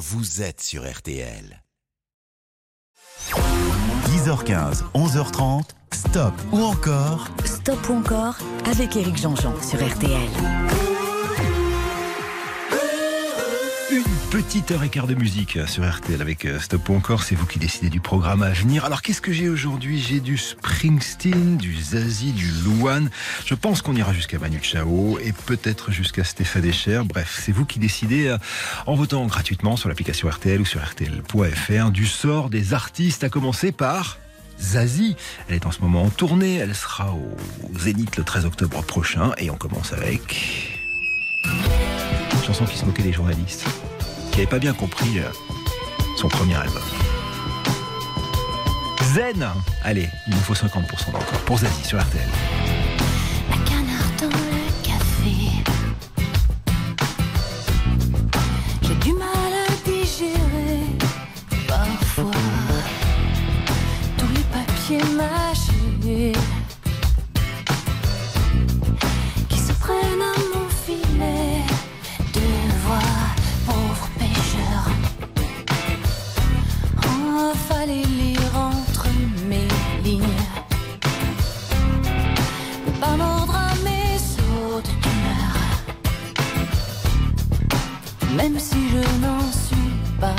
vous êtes sur RTL. 10h15, 11h30, stop ou encore Stop ou encore avec Éric Jean-Jean sur RTL. Petite heure et quart de musique sur RTL avec euh, Stop ou encore, c'est vous qui décidez du programme à venir. Alors qu'est-ce que j'ai aujourd'hui? J'ai du Springsteen, du Zazie, du Louane. Je pense qu'on ira jusqu'à Manu Chao et peut-être jusqu'à Stéphane Echer. Bref, c'est vous qui décidez euh, en votant gratuitement sur l'application RTL ou sur RTL.fr du sort des artistes, à commencer par... Zazie, elle est en ce moment en tournée, elle sera au Zénith le 13 octobre prochain et on commence avec une chanson qui se moquait des journalistes, qui n'avaient pas bien compris euh, son premier album. Zen Allez, il nous faut 50% d'encore pour Zazie sur RTL. Même si je n'en suis pas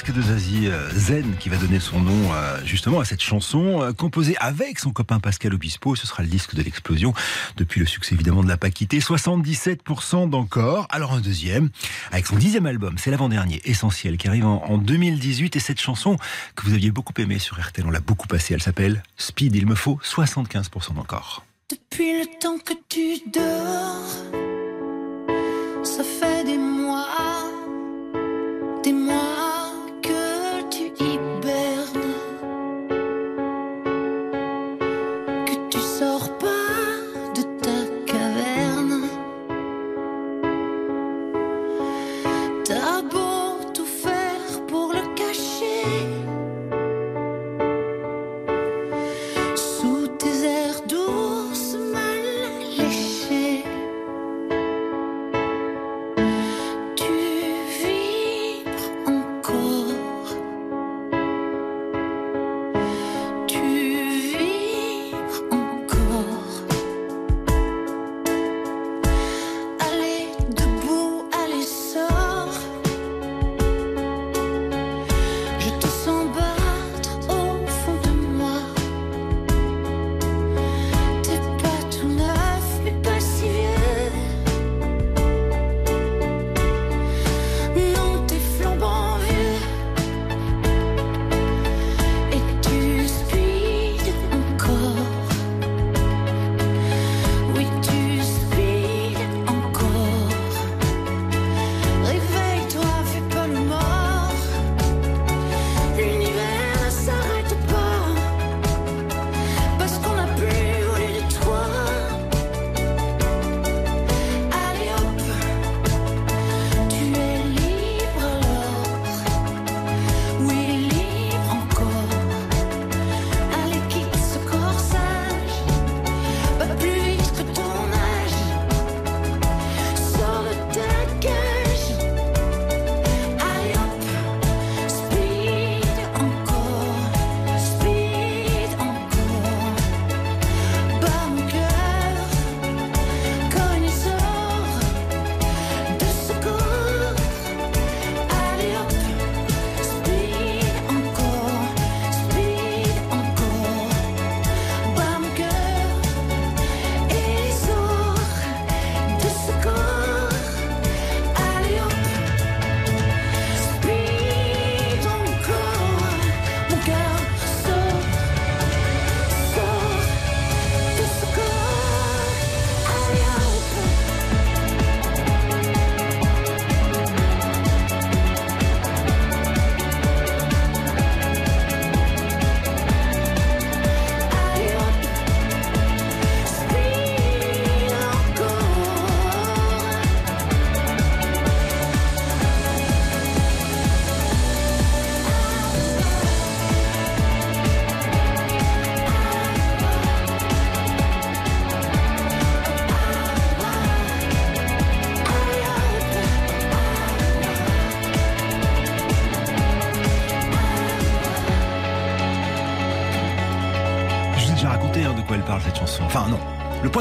disque de Zazie euh, Zen qui va donner son nom euh, justement à cette chanson euh, composée avec son copain Pascal Obispo. Ce sera le disque de l'explosion depuis le succès évidemment de La Pas Quitté. 77% d'encore. Alors un deuxième avec son dixième album, c'est l'avant-dernier, Essentiel, qui arrive en 2018. Et cette chanson que vous aviez beaucoup aimée sur RTL, on l'a beaucoup passée. Elle s'appelle Speed. Il me faut 75% d'encore. Depuis le temps que tu dors, ça fait des mois, des mois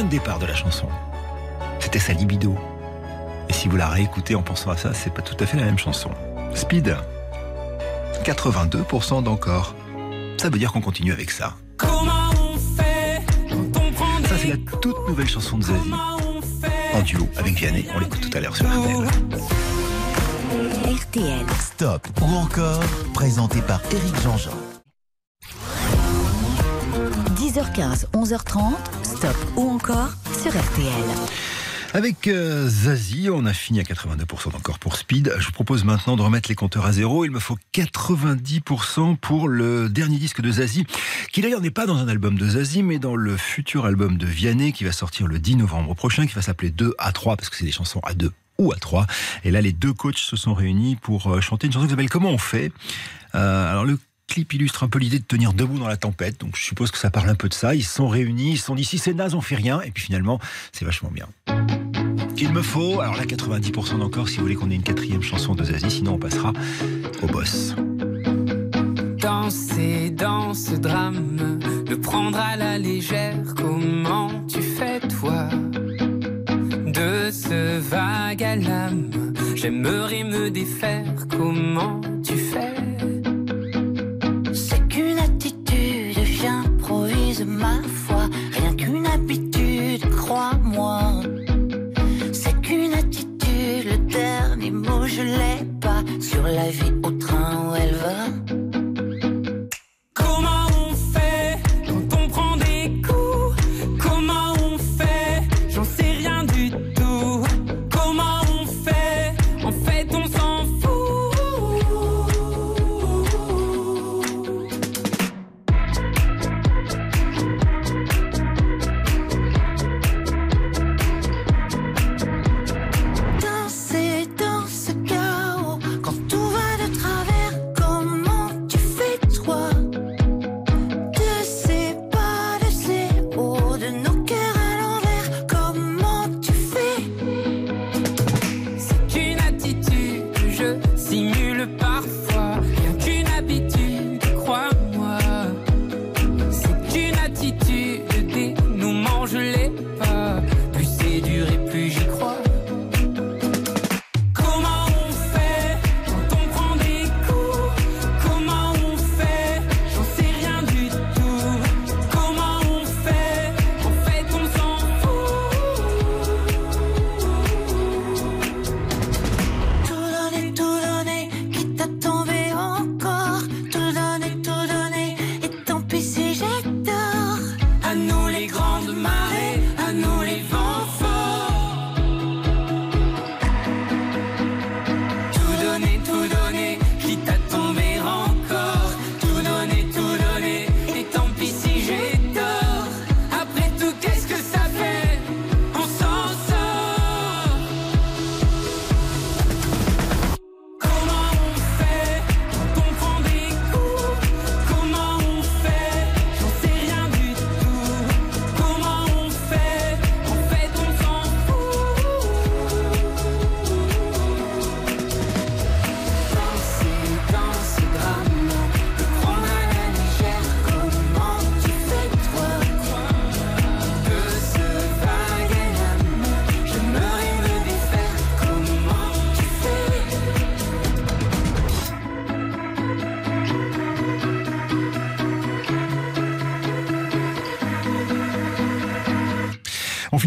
le départ de la chanson, c'était sa libido. Et si vous la réécoutez en pensant à ça, c'est pas tout à fait la même chanson. Speed, 82% d'encore. Ça veut dire qu'on continue avec ça. Comment on fait quand on prend Ça, c'est la toute nouvelle chanson de Zazie, Comment on fait en duo avec Vianney. On l'écoute tout à l'heure sur RTL. RTL. Stop ou encore, présenté par Éric Jean-Jean. 10h15, 11h30. Stop ou encore sur RTL. Avec euh, Zazie, on a fini à 82% d'encore pour Speed. Je vous propose maintenant de remettre les compteurs à zéro. Il me faut 90% pour le dernier disque de Zazie, qui d'ailleurs n'est pas dans un album de Zazie, mais dans le futur album de Vianney qui va sortir le 10 novembre prochain, qui va s'appeler 2 à 3, parce que c'est des chansons à 2 ou à 3. Et là, les deux coachs se sont réunis pour euh, chanter une chanson qui s'appelle Comment on fait? Euh, Alors le clip illustre un peu l'idée de tenir debout dans la tempête, donc je suppose que ça parle un peu de ça. Ils sont réunis, ils sont dit si c'est naze, on fait rien, et puis finalement, c'est vachement bien. Il me faut, alors là 90% d'encore si vous voulez qu'on ait une quatrième chanson de Zazie, sinon on passera au boss. danser dans ce drame, le prendre à la légère. Comment tu fais toi? De ce vague à l'âme J'aimerais me défaire. Comment tu fais? Je l'ai pas. Sur la vie au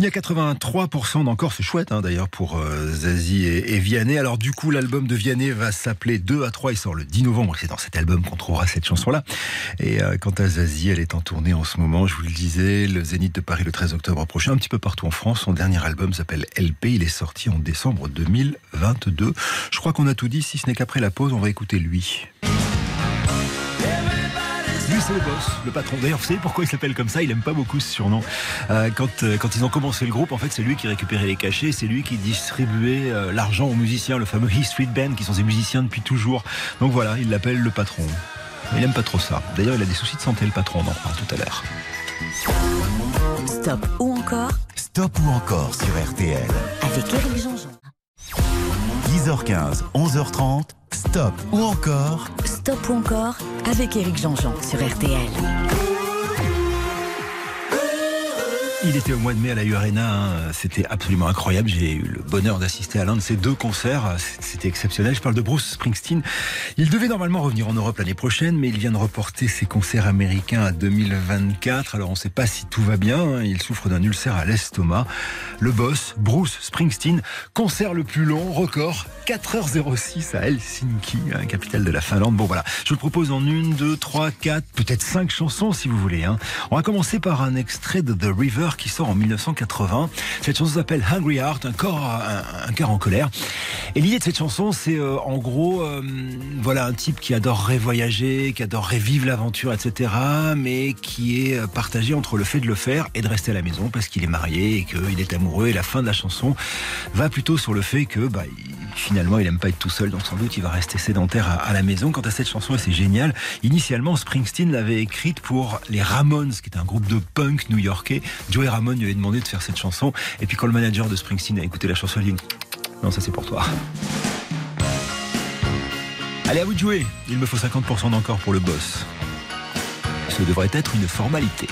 On finit à 83% d'encore, c'est chouette hein, d'ailleurs pour euh, Zazie et, et Vianney. Alors du coup, l'album de Vianney va s'appeler 2 à 3, il sort le 10 novembre, c'est dans cet album qu'on trouvera cette chanson-là. Et euh, quant à Zazie, elle est en tournée en ce moment, je vous le disais, le Zénith de Paris le 13 octobre prochain, un petit peu partout en France. Son dernier album s'appelle LP, il est sorti en décembre 2022. Je crois qu'on a tout dit, si ce n'est qu'après la pause, on va écouter lui. Lui, c'est le boss, le patron. D'ailleurs, vous savez pourquoi il s'appelle comme ça? Il aime pas beaucoup ce surnom. Euh, quand, euh, quand ils ont commencé le groupe, en fait, c'est lui qui récupérait les cachets, c'est lui qui distribuait euh, l'argent aux musiciens, le fameux He Street Band, qui sont des musiciens depuis toujours. Donc voilà, il l'appelle le patron. Il aime pas trop ça. D'ailleurs, il a des soucis de santé, le patron, on en parle tout à l'heure. Stop ou encore Stop ou encore sur RTL. avec. 10h15, 11h30. Stop ou encore Stop ou encore avec Éric Jean-Jean sur RTL. Il était au mois de mai à la Arena, hein. c'était absolument incroyable. J'ai eu le bonheur d'assister à l'un de ces deux concerts, c'était exceptionnel. Je parle de Bruce Springsteen. Il devait normalement revenir en Europe l'année prochaine, mais il vient de reporter ses concerts américains à 2024. Alors on ne sait pas si tout va bien, hein. il souffre d'un ulcère à l'estomac. Le boss, Bruce Springsteen, concert le plus long, record, 4h06 à Helsinki, hein, capitale de la Finlande. Bon voilà, je vous propose en une, deux, trois, quatre, peut-être cinq chansons si vous voulez. hein. On va commencer par un extrait de The River qui sort en 1980. Cette chanson s'appelle Hungry Heart, un corps, un, cœur en colère. Et l'idée de cette chanson, c'est euh, en gros, euh, voilà, un type qui adorerait voyager, qui adorerait vivre l'aventure, etc., mais qui est euh, partagé entre le fait de le faire et de rester à la maison parce qu'il est marié et qu'il est amoureux. Et la fin de la chanson va plutôt sur le fait que, bah, finalement, il aime pas être tout seul, donc sans doute il va rester sédentaire à, la maison. Quant à cette chanson, c'est génial, initialement Springsteen l'avait écrite pour les Ramones, qui est un groupe de punk new-yorkais. Joey Ramone lui avait demandé de faire cette chanson, et puis quand le manager de Springsteen a écouté la chanson, il a dit non, ça c'est pour toi. Allez, à vous de jouer. Il me faut 50% d'encore pour le boss. Ce devrait être une formalité.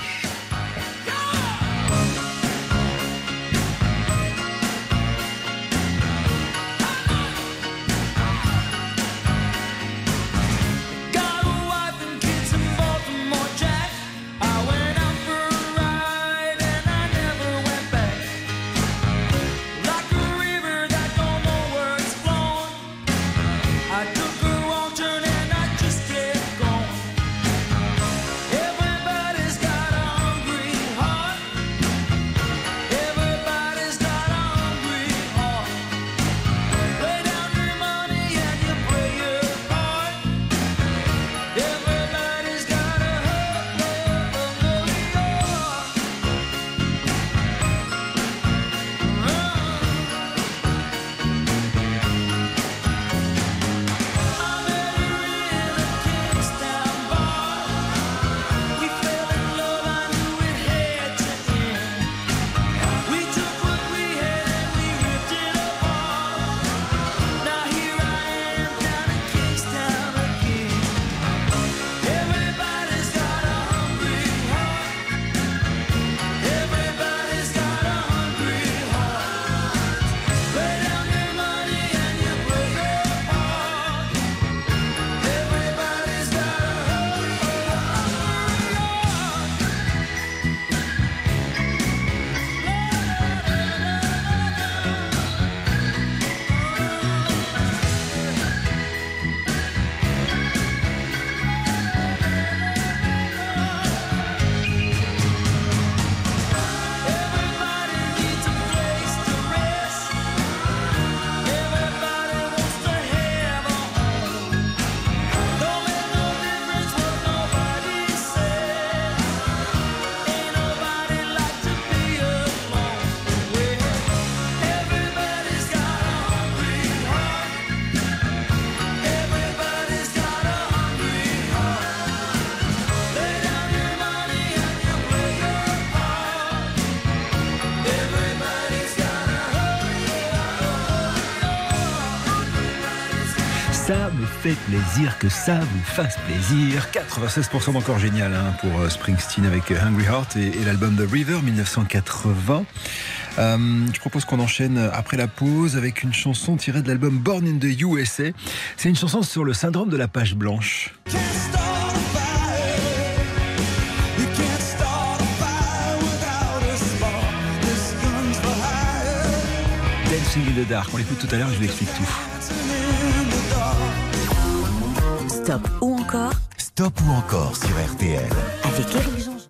Plaisir que ça vous fasse plaisir. 96% d'encore génial hein, pour euh, Springsteen avec euh, Hungry Heart et, l'album The River 1980. Euh, je propose qu'on enchaîne après la pause avec une chanson tirée de l'album Born in the USA. C'est une chanson sur le syndrome de la page blanche. Dancing in the Dark. On l'écoute tout à l'heure, je vous explique tout. Stop ou encore Stop ou encore sur RTL. avec Eric Jean-Jean.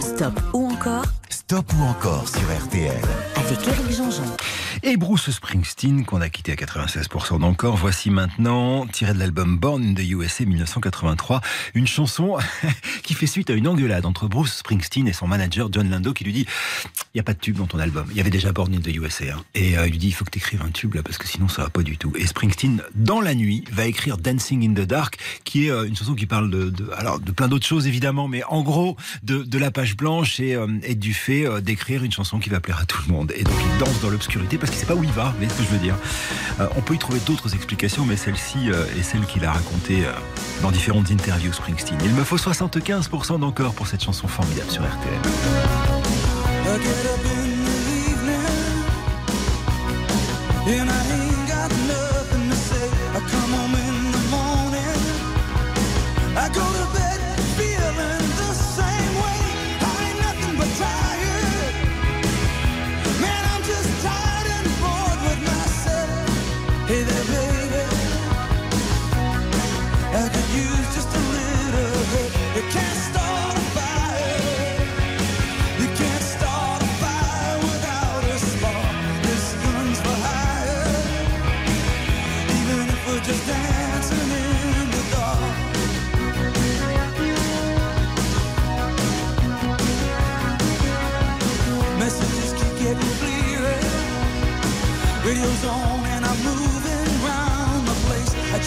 Stop ou encore Stop ou encore sur RTL. avec Eric Jean-Jean. Et Bruce Springsteen, qu'on a quitté à 96% d'encore, voici maintenant, tiré de l'album Born in the USA 1983, une chanson qui fait suite à une engueulade entre Bruce Springsteen et son manager John Lando qui lui dit il n'y a pas de tube dans ton album. Il y avait déjà Born in the USA. hein. Et euh, il lui dit il faut que tu écrives un tube là parce que sinon ça va pas du tout. Et Springsteen, dans la nuit, va écrire Dancing in the Dark, qui est euh, une chanson qui parle de, de- alors, de plein d'autres choses évidemment, mais en gros de, de la page blanche et, euh, du fait d'écrire une chanson qui va plaire à tout le monde. Et donc il danse dans l'obscurité parce parce ne sait pas où il va, vous voyez ce que je veux dire. Euh, on peut y trouver d'autres explications, mais celle-ci euh, est celle qu'il a racontée euh, dans différentes interviews Springsteen. Il me faut 75% d'encore pour cette chanson formidable sur RTL.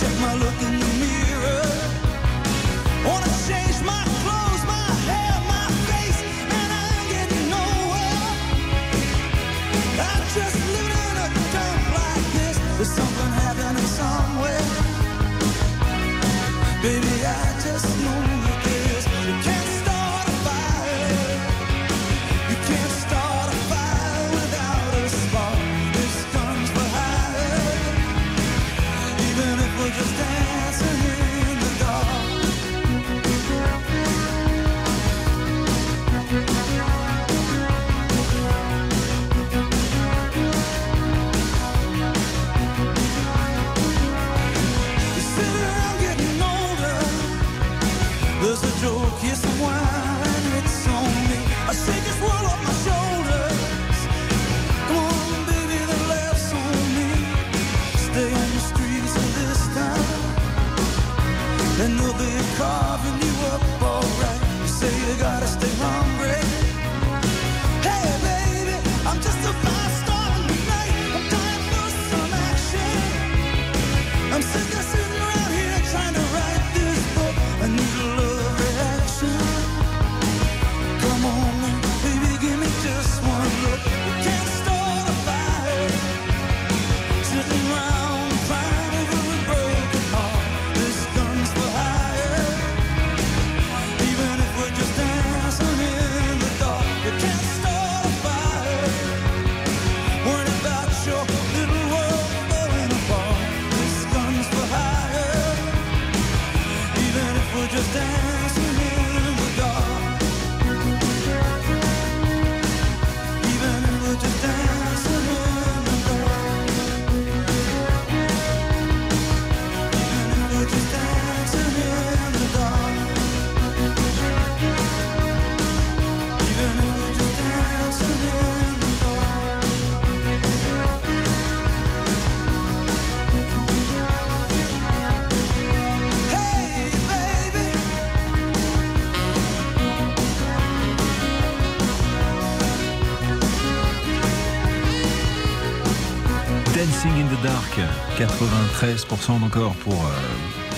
Check my look In the Dark, 93% encore pour euh,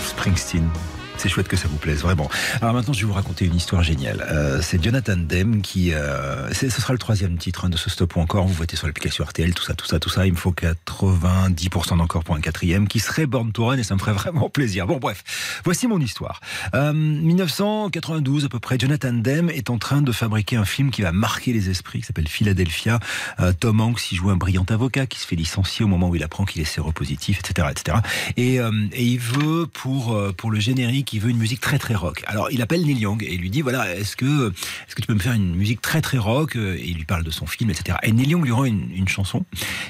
Springsteen. C'est chouette que ça vous plaise, vraiment. Alors maintenant, je vais vous raconter une histoire géniale. Euh, c'est Jonathan Demme qui... Euh, ce sera le troisième titre hein, de ce stop ou encore. Vous votez sur l'application RTL, tout ça, tout ça, tout ça. Il me faut 90% d'encore pour un quatrième qui serait Born to Run et ça me ferait vraiment plaisir. Bon, bref, voici mon histoire. Euh, 1992 à peu près, Jonathan Demme est en train de fabriquer un film qui va marquer les esprits, qui s'appelle Philadelphia. Euh, Tom Hanks y joue un brillant avocat qui se fait licencier au moment où il apprend qu'il est séropositif, etc., etc. Et, euh, et il veut pour euh, pour le générique, il veut une musique très très rock. Alors il appelle Neil Young et lui dit voilà est-ce que est-ce que tu peux me faire une musique très très rock? Et il lui parle de son film, etc. Et Neil Young lui rend une, une chanson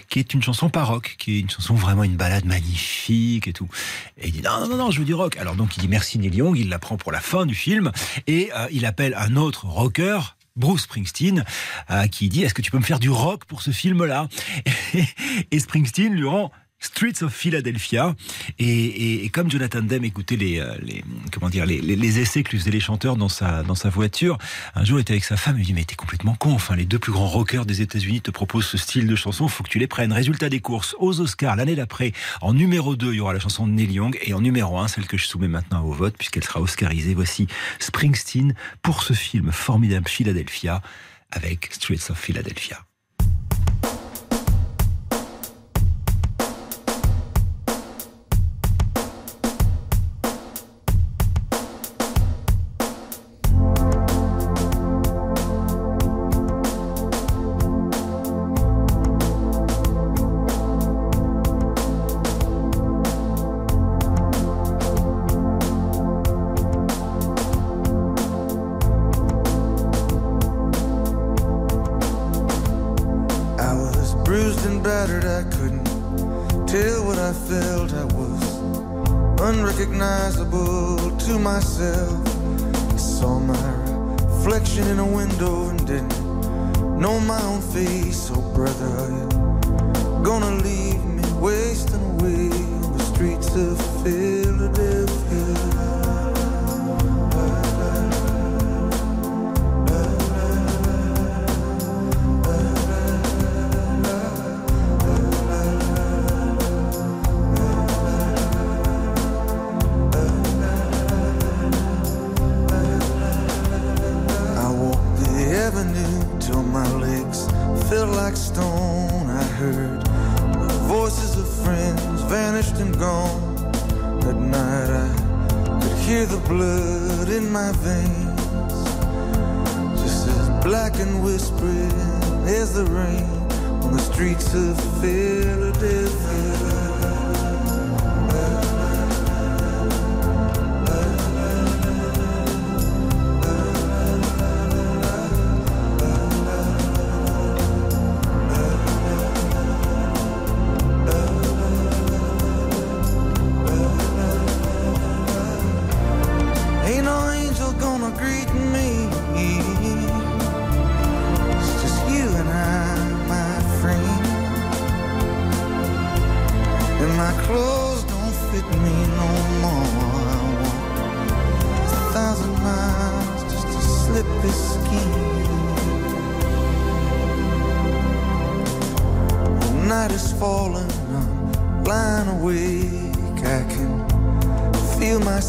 qui est une chanson pas rock, qui est une chanson vraiment une balade magnifique et tout. Et il dit non non non, non je veux du rock. Alors donc il dit merci Neil Young, il la prend pour la fin du film et euh, il appelle un autre rocker Bruce Springsteen, euh, qui dit Est-ce que tu peux me faire du rock pour ce film-là? Et Springsteen lui rend Streets of Philadelphia. Et, et- et comme Jonathan Demme écoutait les, euh, les, comment dire, les, essais que lui faisaient les chanteurs dans sa, dans sa voiture, un jour il était avec sa femme, il lui dit Mais t'es complètement con, enfin, les deux plus grands rockers des États-Unis te proposent ce style de chanson, faut que tu les prennes. Résultat des courses, aux Oscars, l'année d'après, en numéro 2, il y aura la chanson de Neil Young, et en numéro 1, celle que je soumets maintenant au vote, puisqu'elle sera oscarisée. Voici Springsteen pour ce film formidable Philadelphia, avec Streets of Philadelphia.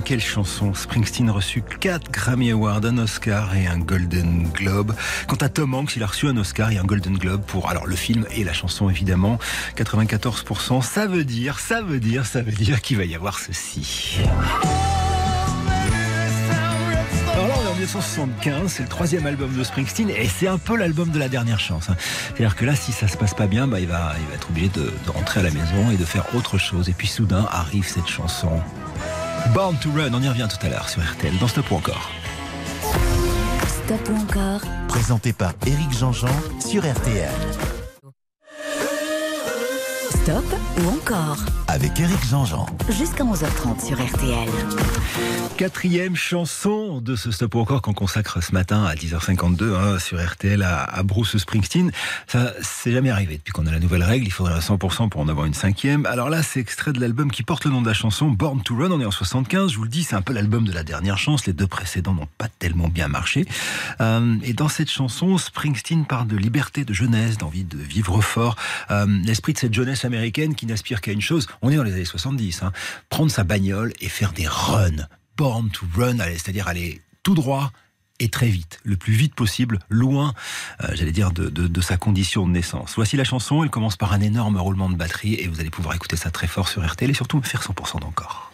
Quelle chanson Springsteen reçu 4 Grammy Awards, un Oscar et un Golden Globe. Quant à Tom Hanks, il a reçu un Oscar et un Golden Globe pour alors le film et la chanson évidemment. 94%, ça veut dire, ça veut dire, ça veut dire qu'il va y avoir ceci. Alors là, on est en 1975, c'est le troisième album de Springsteen et c'est un peu l'album de la dernière chance. hein. C'est-à-dire que là, si ça se passe pas bien, bah, il, va, il va être obligé de rentrer à la maison et de faire autre chose. Et puis soudain arrive cette chanson. Born to Run, on y revient tout à l'heure sur RTL, dans Stop ou encore. Stop ou encore Présenté par Éric Jean-Jean sur RTL. Stop ou encore Avec Éric Jean-Jean. Jusqu'à 11h30 sur RTL. Quatrième chanson de ce Stop ou encore qu'on consacre ce matin à 10h52 hein, sur RTL à, à Bruce Springsteen. Ça, c'est jamais arrivé depuis qu'on a la nouvelle règle. Il faudrait 100% pour en avoir une cinquième. Alors là, c'est extrait de l'album qui porte le nom de la chanson, Born to Run. On est en 75. Je vous le dis, c'est un peu l'album de la dernière chance. Les deux précédents n'ont pas tellement bien marché. Euh, et dans cette chanson, Springsteen parle de liberté, de jeunesse, d'envie de vivre fort. Euh, L'esprit de cette jeunesse américaine qui n'aspire qu'à une chose. On est dans les années 70. Hein, prendre sa bagnole et faire des runs. Born to Run, c'est-à-dire aller tout droit et très vite, le plus vite possible, loin, euh, j'allais dire, de, de- de sa condition de naissance. Voici la chanson, elle commence par un énorme roulement de batterie et vous allez pouvoir écouter ça très fort sur RTL et surtout me faire 100% d'encore.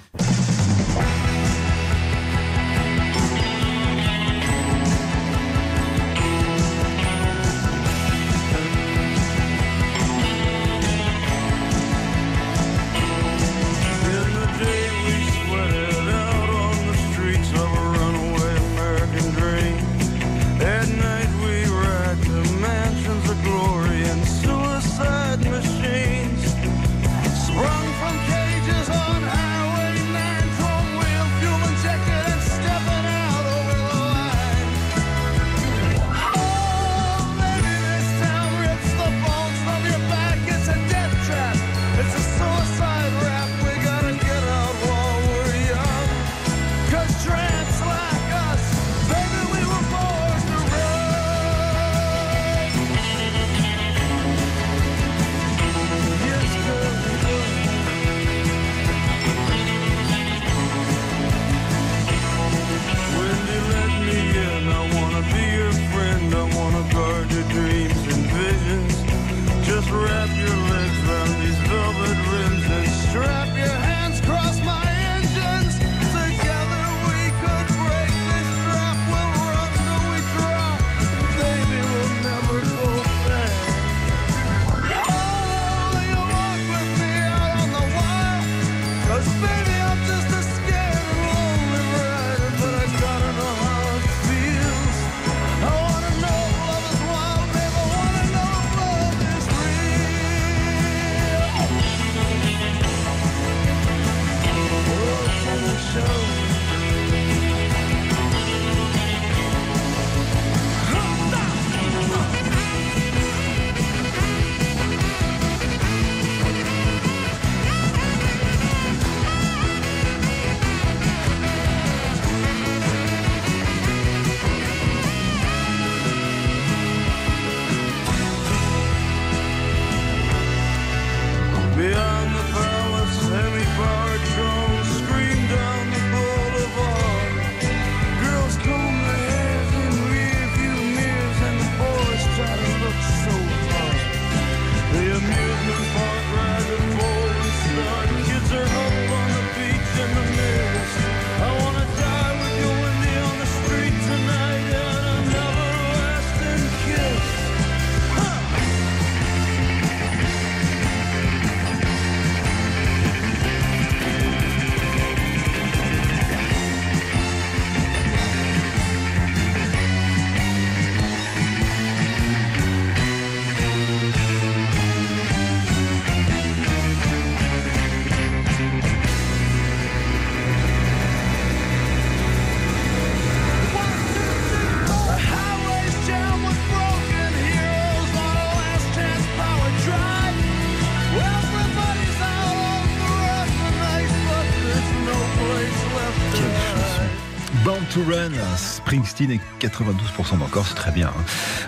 Springsteen et 92% d'encore, c'est très bien. hein.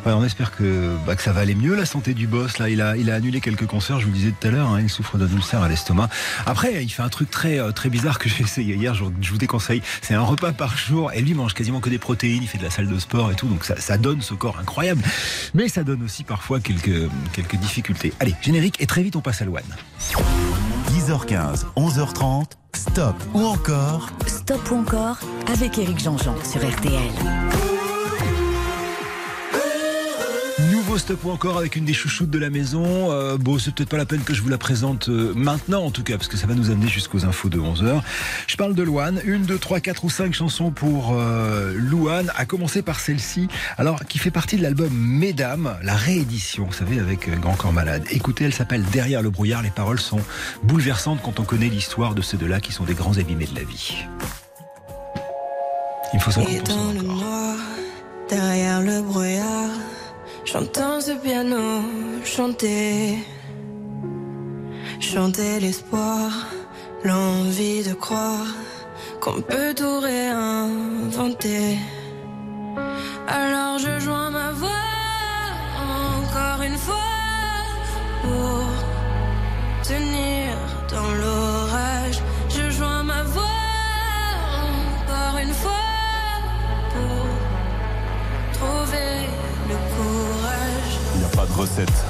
Ouais, on espère que, bah, que ça va aller mieux, la santé du boss. Là, il a, il a annulé quelques concerts, je vous le disais tout à l'heure, hein, il souffre d'un ulcère à l'estomac. Après, il fait un truc très, euh, très bizarre que j'ai essayé hier, je, je vous déconseille. C'est un repas par jour et lui mange quasiment que des protéines, il fait de la salle de sport et tout, donc ça, ça donne ce corps incroyable. Mais ça donne aussi parfois quelques, quelques difficultés. Allez, générique et très vite on passe à Loane. 10h15, 11h30, stop ou encore Stop ou encore avec Éric Jean-Jean sur RTL. Stop ou encore avec une des chouchoutes de la maison. Euh, bon, c'est peut-être pas la peine que je vous la présente euh, maintenant en tout cas, parce que ça va nous amener jusqu'aux infos de 11h. Je parle de Louane. Une, deux, trois, quatre ou cinq chansons pour euh, Louane, à commencer par celle-ci, alors qui fait partie de l'album Mesdames, la réédition, vous savez, avec euh, Grand Corps Malade. Écoutez, elle s'appelle Derrière le brouillard. Les paroles sont bouleversantes quand on connaît l'histoire de ces deux-là qui sont des grands abîmés de la vie. Il faut le noir, derrière le brouillard, j'entends ce piano chanter. Chanter l'espoir, l'envie de croire qu'on peut tout réinventer. Alors je joins ma voix encore une fois pour tenir dans l'orage. Recette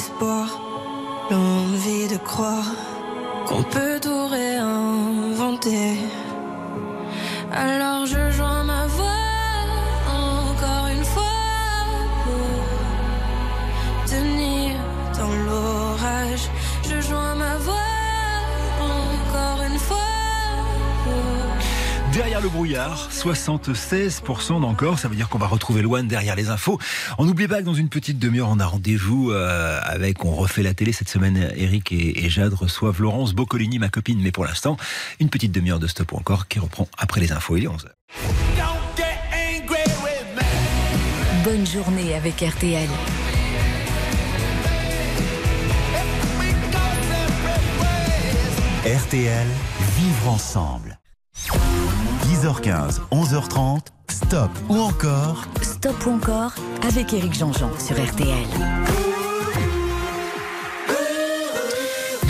l'espoir, l'envie de croire qu'on peut 76% d'encore, ça veut dire qu'on va retrouver Loane derrière les infos. On n'oublie pas que dans une petite demi-heure, on a rendez-vous euh, avec, on refait la télé cette semaine, Eric et, Jade reçoivent Laurence Boccolini, ma copine, mais pour l'instant, une petite demi-heure de stop ou encore qui reprend après les infos, il est 11h. Bonne journée avec RTL. RTL, vivre ensemble. 10h15, 11h30, stop ou encore Stop ou encore avec Éric Jean-Jean sur RTL.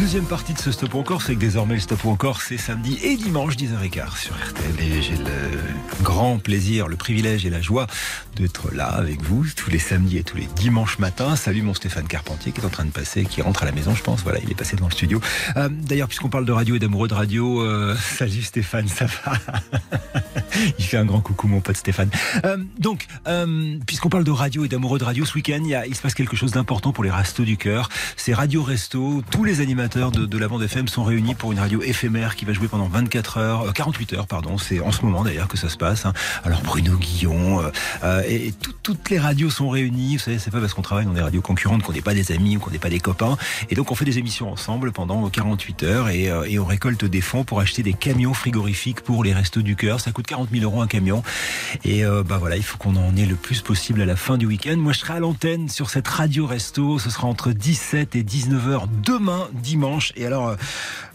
Deuxième partie de ce Stop encore, c'est que désormais le Stop encore, c'est samedi et dimanche 10h15 sur RTL. Et j'ai le grand plaisir, le privilège et la joie d'être là avec vous tous les samedis et tous les dimanches matins. Salut mon Stéphane Carpentier qui est en train de passer, qui rentre à la maison, je pense. Voilà, il est passé dans le studio. Euh, D'ailleurs, puisqu'on parle de radio et d'amoureux de radio, euh, salut Stéphane, ça va? Il fait un grand coucou, mon pote Stéphane. Euh, donc, puisqu'on parle de radio et d'amoureux de radio, ce week-end, il se passe quelque chose d'important pour les restos du cœur. C'est Radio Resto. Tous les animateurs de, de la bande FM sont réunis pour une radio éphémère qui va jouer pendant 24 heures, euh, 48 heures, pardon. C'est en ce moment d'ailleurs que ça se passe. hein. Alors Bruno Guillon euh, euh, et, et tout- toutes les radios sont réunies. Vous savez, c'est pas parce qu'on travaille dans des radios concurrentes qu'on n'est pas des amis ou qu'on n'est pas des copains. Et donc on fait des émissions ensemble pendant 48 heures et, euh, on récolte des fonds pour acheter des camions frigorifiques pour les restos du cœur. Ça coûte 40 000 euros un camion. Et euh, bah voilà, il faut qu'on en ait le plus possible à la fin du week-end. Moi, je serai à l'antenne sur cette radio resto. Ce sera entre 17 et 19 heures demain, dimanche. Et alors, euh,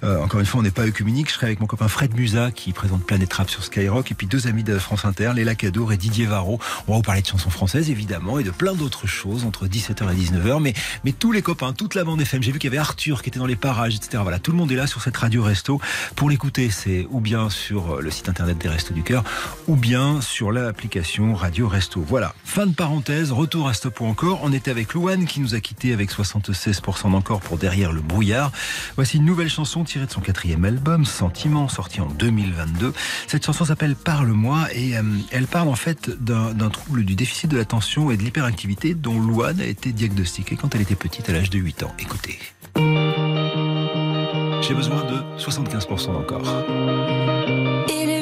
euh, encore une fois, on n'est pas œcuménique. Je serai avec mon copain Fred Musa qui présente Planète Rap sur Skyrock. Et puis deux amis de France Inter, Léla Cadour et Didier Varro. On va vous parler de chansons françaises, évidemment, et de plein d'autres choses entre 17h et 19h. Mais, mais tous les copains, toute la bande FM. J'ai vu qu'il y avait Arthur qui était dans les parages, etc. Voilà, tout le monde est là sur cette radio resto. Pour l'écouter, c'est ou bien sur le site internet des Restos du Cœur, ou bien sur l'application Radio Resto. Voilà, fin de parenthèse, retour à Stop ou encore. On était avec Louane qui nous a quitté avec 76% d'encore pour Derrière le brouillard. Voici une nouvelle chanson tirée de son quatrième album, Sentiment, sorti en 2022. Cette chanson s'appelle Parle-moi et euh, elle parle en fait d'un trouble du déficit de l'attention et de l'hyperactivité dont Louane a été diagnostiquée quand elle était petite à l'âge de 8 ans. Écoutez. J'ai besoin de 75% d'encore. Il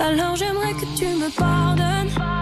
Alors j'aimerais que tu me pardonnes.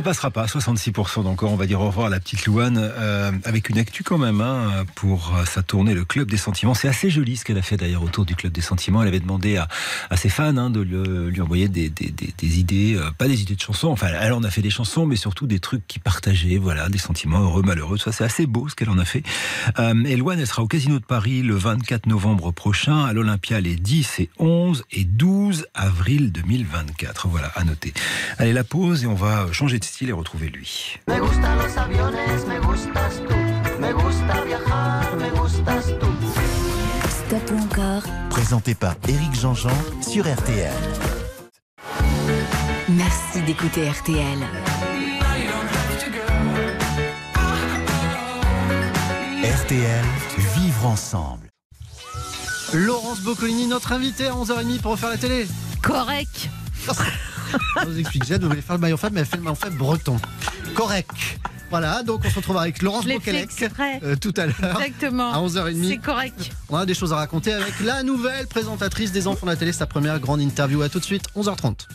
Ça passera pas, 66% d'encore. On va dire au revoir à la petite Louane euh, avec une actu quand même hein, pour euh, sa tournée Le Club des Sentiments. C'est assez joli ce qu'elle a fait d'ailleurs autour du Club des Sentiments. Elle avait demandé à, ses fans hein, de lui envoyer des idées, euh, pas des idées de chansons. Enfin, elle en a fait des chansons, mais surtout des trucs qui partageaient, voilà, des sentiments heureux, malheureux. Ça, c'est assez beau ce qu'elle en a fait. Euh, et Louane, elle sera au Casino de Paris le 24 novembre prochain, à l'Olympia les 10 et 11 et 12 avril 2024. Voilà, à noter. Allez, la pause et on va changer de style et retrouver lui. Me gustan los aviones, me gustas tú. Me gusta viajar, me gustas tú. Stop ou encore? Présenté par Éric Jean-Jean sur RTL. Merci d'écouter RTL. RTL, vivre ensemble. Laurence Boccolini, notre invitée à 11h30 pour refaire la télé. Correct. Je vous explique, Jade voulait faire le maillot faible, mais elle fait le maillot faible breton. Correct. Voilà, donc on se retrouve avec Laurence exprès. euh, tout à l'heure. Exactement. À 11h30. C'est correct. On a des choses à raconter avec la nouvelle présentatrice des enfants de la télé, sa première grande interview. À tout de suite, 11h30.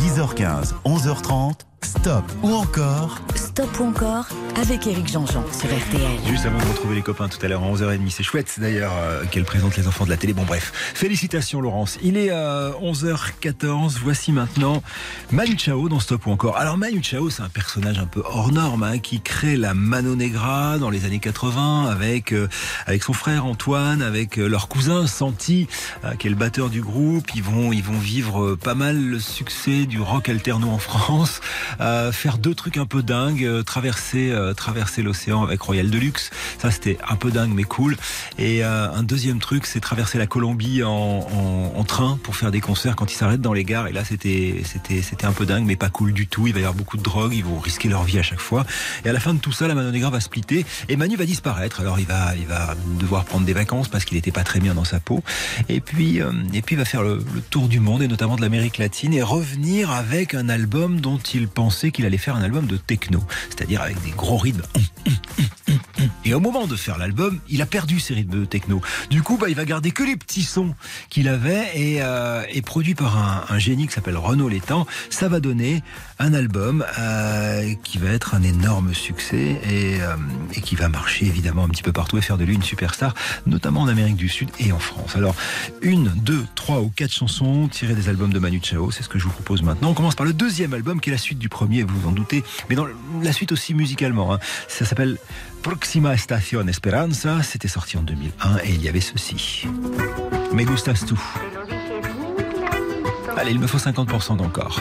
10h15, 11h30, stop ou encore Stop ou encore avec Éric Jean-Jean sur RTL. Juste avant de retrouver les copains tout à l'heure à 11h30, c'est chouette d'ailleurs euh, qu'elle présente les enfants de la télé. Bon bref, félicitations Laurence. Il est euh, 11h14, voici maintenant Manu Chao dans Stop ou encore. Alors Manu Chao c'est un personnage un peu hors norme hein, qui crée la Mano Negra dans les années 80 avec, euh, avec son frère Antoine, avec euh, leur cousin Santi euh, qui est le batteur du groupe. Ils vont, ils vont vivre euh, pas mal le succès du rock alterno en France, euh, faire deux trucs un peu dingues, euh, traverser, euh, traverser l'océan avec Royal Deluxe. Ça, c'était un peu dingue, mais cool. Et euh, un deuxième truc, c'est traverser la Colombie en, en, en train pour faire des concerts quand ils s'arrêtent dans les gares. Et là, c'était, c'était, c'était un peu dingue, mais pas cool du tout. Il va y avoir beaucoup de drogue, ils vont risquer leur vie à chaque fois. Et à la fin de tout ça, la Mano Negra va splitter et Manu va disparaître. Alors, il va, il va devoir prendre des vacances parce qu'il n'était pas très bien dans sa peau. Et puis, euh, et puis, il va faire le, le tour du monde et notamment de l'Amérique latine et revenir avec un album dont il qu'il allait faire un album de techno, c'est-à-dire avec des gros rythmes. Et au moment de faire l'album, il a perdu ses rythmes de techno. Du coup, bah, il va garder que les petits sons qu'il avait et, euh, produit par un, génie qui s'appelle Renaud Létang. Ça va donner un album euh, qui va être un énorme succès euh, et qui va marcher évidemment un petit peu partout et faire de lui une superstar, notamment en Amérique du Sud et en France. Alors, une, deux, trois ou quatre chansons tirées des albums de Manu Chao, c'est ce que je vous propose maintenant. On commence par le deuxième album qui est la suite du premier, vous vous en doutez, mais dans la suite aussi musicalement. hein. Ça s'appelle Proxima Estación Esperanza, c'était sorti en 2001 et il y avait ceci. Me gustas tú. Allez, il me faut 50% d'encore.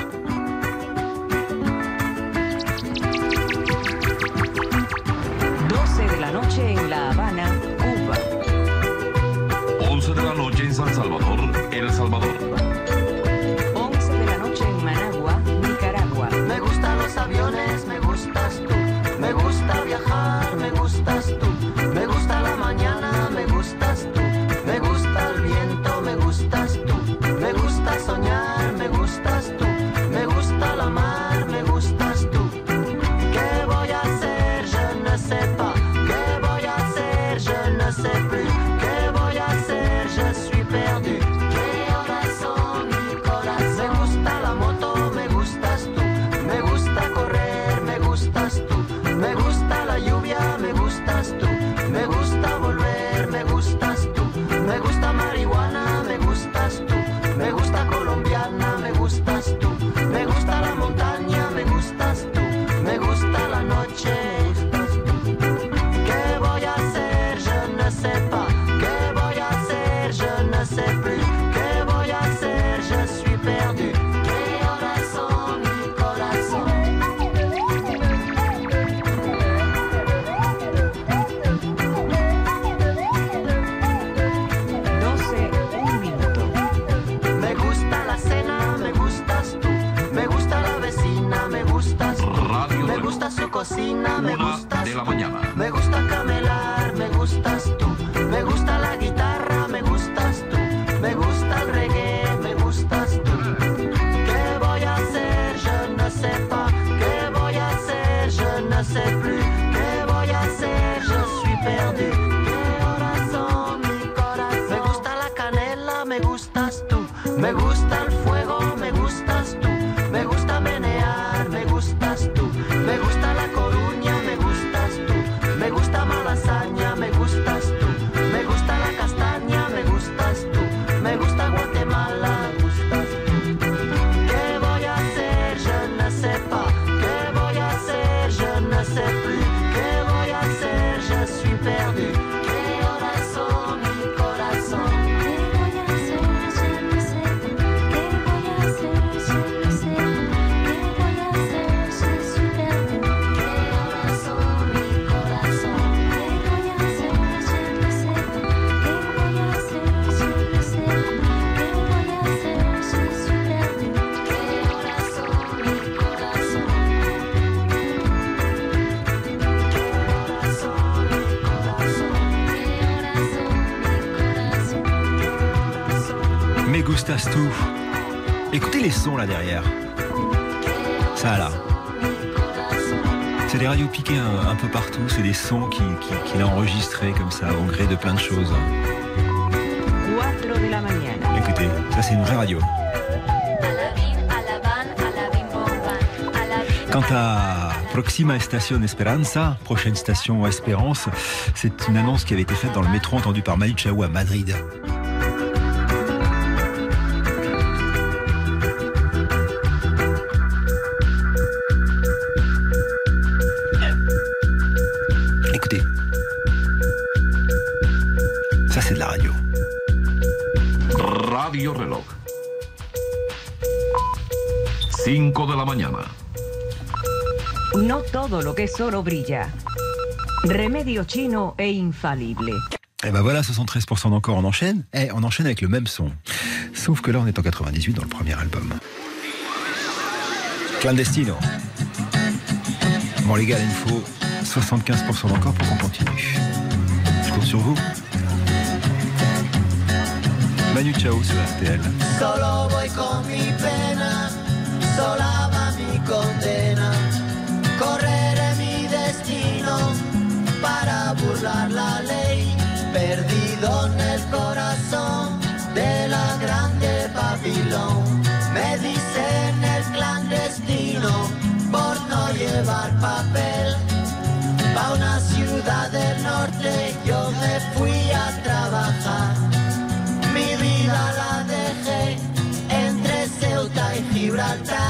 La mañana. Un, un peu partout, c'est des sons qu'il qui, qu'il a enregistrés comme ça au gré de plein de choses. 4 de la mañana. Écoutez, ça c'est une vraie radio. Quant à Proxima Estación Esperanza, prochaine station Espérance, c'est une annonce qui avait été faite dans le métro entendu par Manu Chao à Madrid. Todo lo que es oro brilla. Remedio chino e infalible. Et ben voilà, 73% d'encore, on enchaîne. Et on enchaîne avec le même son. Sauf que là, on est en 98 dans le premier album. Clandestino. Bon les gars, il me faut 75% d'encore pour qu'on continue. Je compte sur vous. Manu Chao sur RTL. Solo voy con mi pena, sola va mi condena. La ley, perdido en el corazón de la grande Babilón. Me dicen el clandestino por no llevar papel. Pa' una ciudad del norte yo me fui a trabajar. Mi vida la dejé entre Ceuta y Gibraltar.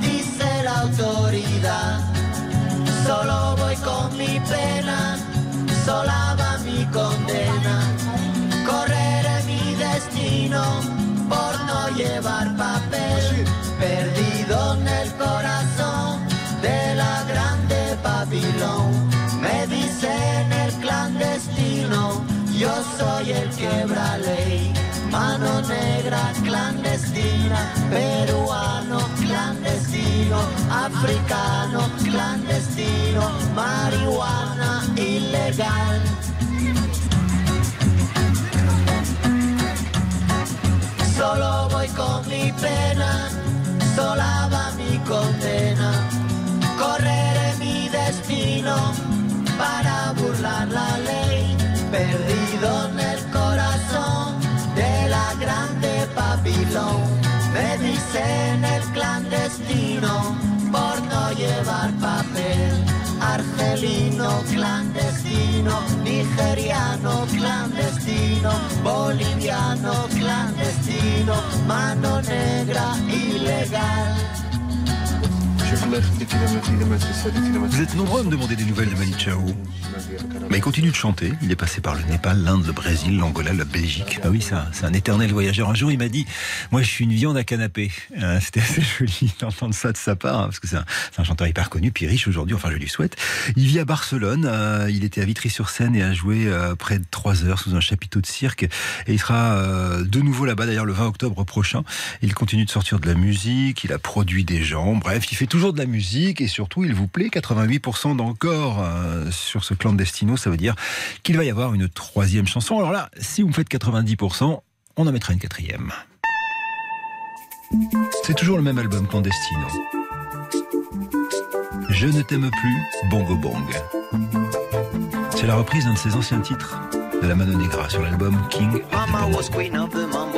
Dice la autoridad. Solo voy con mi pena, sola va mi condena. Correré mi destino por no llevar papel, perdido en el corazón de la grande Babilón. Me dicen el clandestino, yo soy el quebra ley. Mano negra clandestina, peruano clandestino, africano clandestino, marihuana ilegal. Solo voy con mi pena, sola va mi condena. Correré mi destino para burlar la ley, perdido en el corazón grande Babilón. Me dicen el clandestino por no llevar papel. Argelino clandestino, nigeriano clandestino, boliviano clandestino, mano negra ilegal. Vous êtes nombreux à me demander des nouvelles de Manu Chao. Mais il continue de chanter. Il est passé par le Népal, l'Inde, le Brésil, l'Angola, la Belgique. Ah oui, c'est un éternel voyageur. Un jour, il m'a dit, moi, je suis une viande à canapé. Euh, C'était assez joli d'entendre ça de sa part, hein, parce que c'est un, chanteur hyper connu, puis riche aujourd'hui. Enfin, je lui souhaite. Il vit à Barcelone. euh, il était à Vitry-sur-Seine et a joué euh, près de trois heures sous un chapiteau de cirque. Et il sera euh, de nouveau là-bas, d'ailleurs, le 20 octobre prochain. Il continue de sortir de la musique. Il a produit des gens. Bref, il fait toujours de la musique et surtout, il vous plaît. 88% d'encore euh, sur ce clandestino. Ça veut dire qu'il va y avoir une troisième chanson. Alors là, si vous me faites 90%, on en mettra une quatrième. C'est toujours le même album clandestino. Je ne t'aime plus, Bongo Bong. C'est la reprise d'un de ses anciens titres de la Mano Negra sur l'album King. of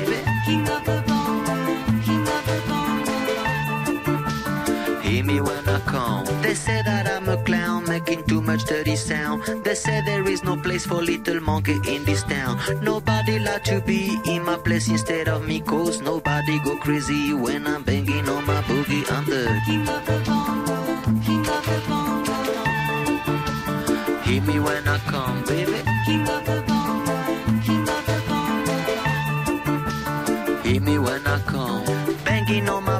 Much dirty sound. They say there is no place for little monkey in this town. Nobody like to be in my place instead of me, cause nobody go crazy when I'm banging on my boogie. I'm the king of the bongo, king of the bongo. Hear me when I come, baby. King of the bongo, king of the bongo. Hear me when I come. Banging on my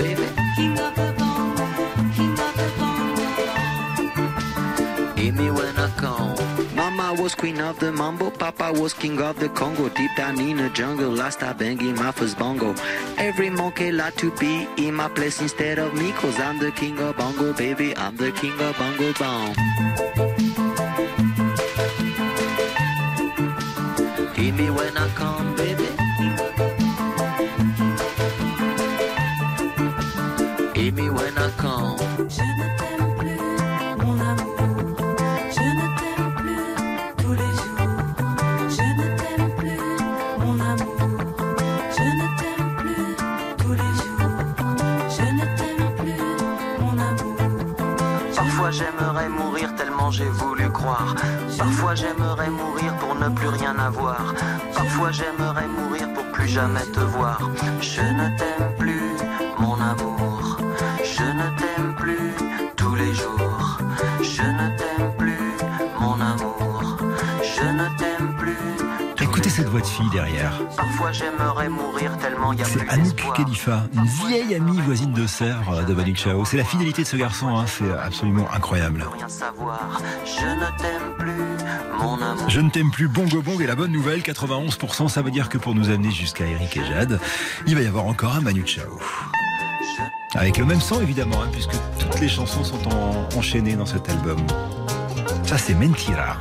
was queen of the mambo, Papa was king of the Congo. Deep down in the jungle, last I banging my first bongo. Every monkey like to be in my place instead of me, cause I'm the king of bongo, baby. I'm the king of bongo bong. Jamais te voir. Je ne t'aime plus, mon amour. Je ne t'aime plus tous les jours. Je ne t'aime plus, mon amour. Je ne t'aime plus. Écoutez cette voix de fille derrière. Parfois j'aimerais mourir tellement y a C'est Anouk. Khalifa, une vieille amie voisine de Sèvres de Manu Chao. C'est la fidélité de ce garçon, hein, c'est absolument incroyable. Rien savoir. Je ne t'aime plus, Bongo Bong et la bonne nouvelle, 91%, ça veut dire que pour nous amener jusqu'à Eric et Jade, il va y avoir encore un Manu Chao. Avec le même son évidemment, hein, puisque toutes les chansons sont en- enchaînées dans cet album. Ça c'est Mentira.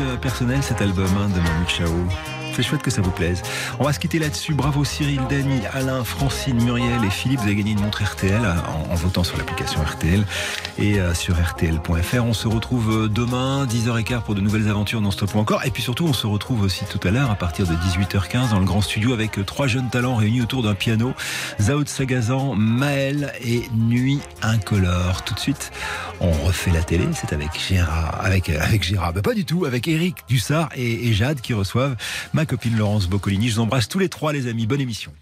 Euh, personnel cet album hein, de Manu Chao. C'est chouette que ça vous plaise. On va se quitter là-dessus. Bravo Cyril, Dany, Alain, Francine, Muriel et Philippe. Vous avez gagné une montre RTL en, en votant sur l'application RTL et euh, sur RTL.fr. On se retrouve euh, demain, 10h15 pour de nouvelles aventures dans Stop ou encore. Et puis surtout, on se retrouve aussi tout à l'heure à partir de 18h15 dans le grand studio avec euh, trois jeunes talents réunis autour d'un piano. Zaoud Sagazan, Maël et Nuit Incolore. Tout de suite, on refait la télé. C'est avec Gérard, avec, euh, avec Gérard. Bah, pas du tout, avec Eric Dussard et, et Jade qui reçoivent ma copine Laurence Boccolini. Je vous embrasse tous les trois, les amis. Bonne émission.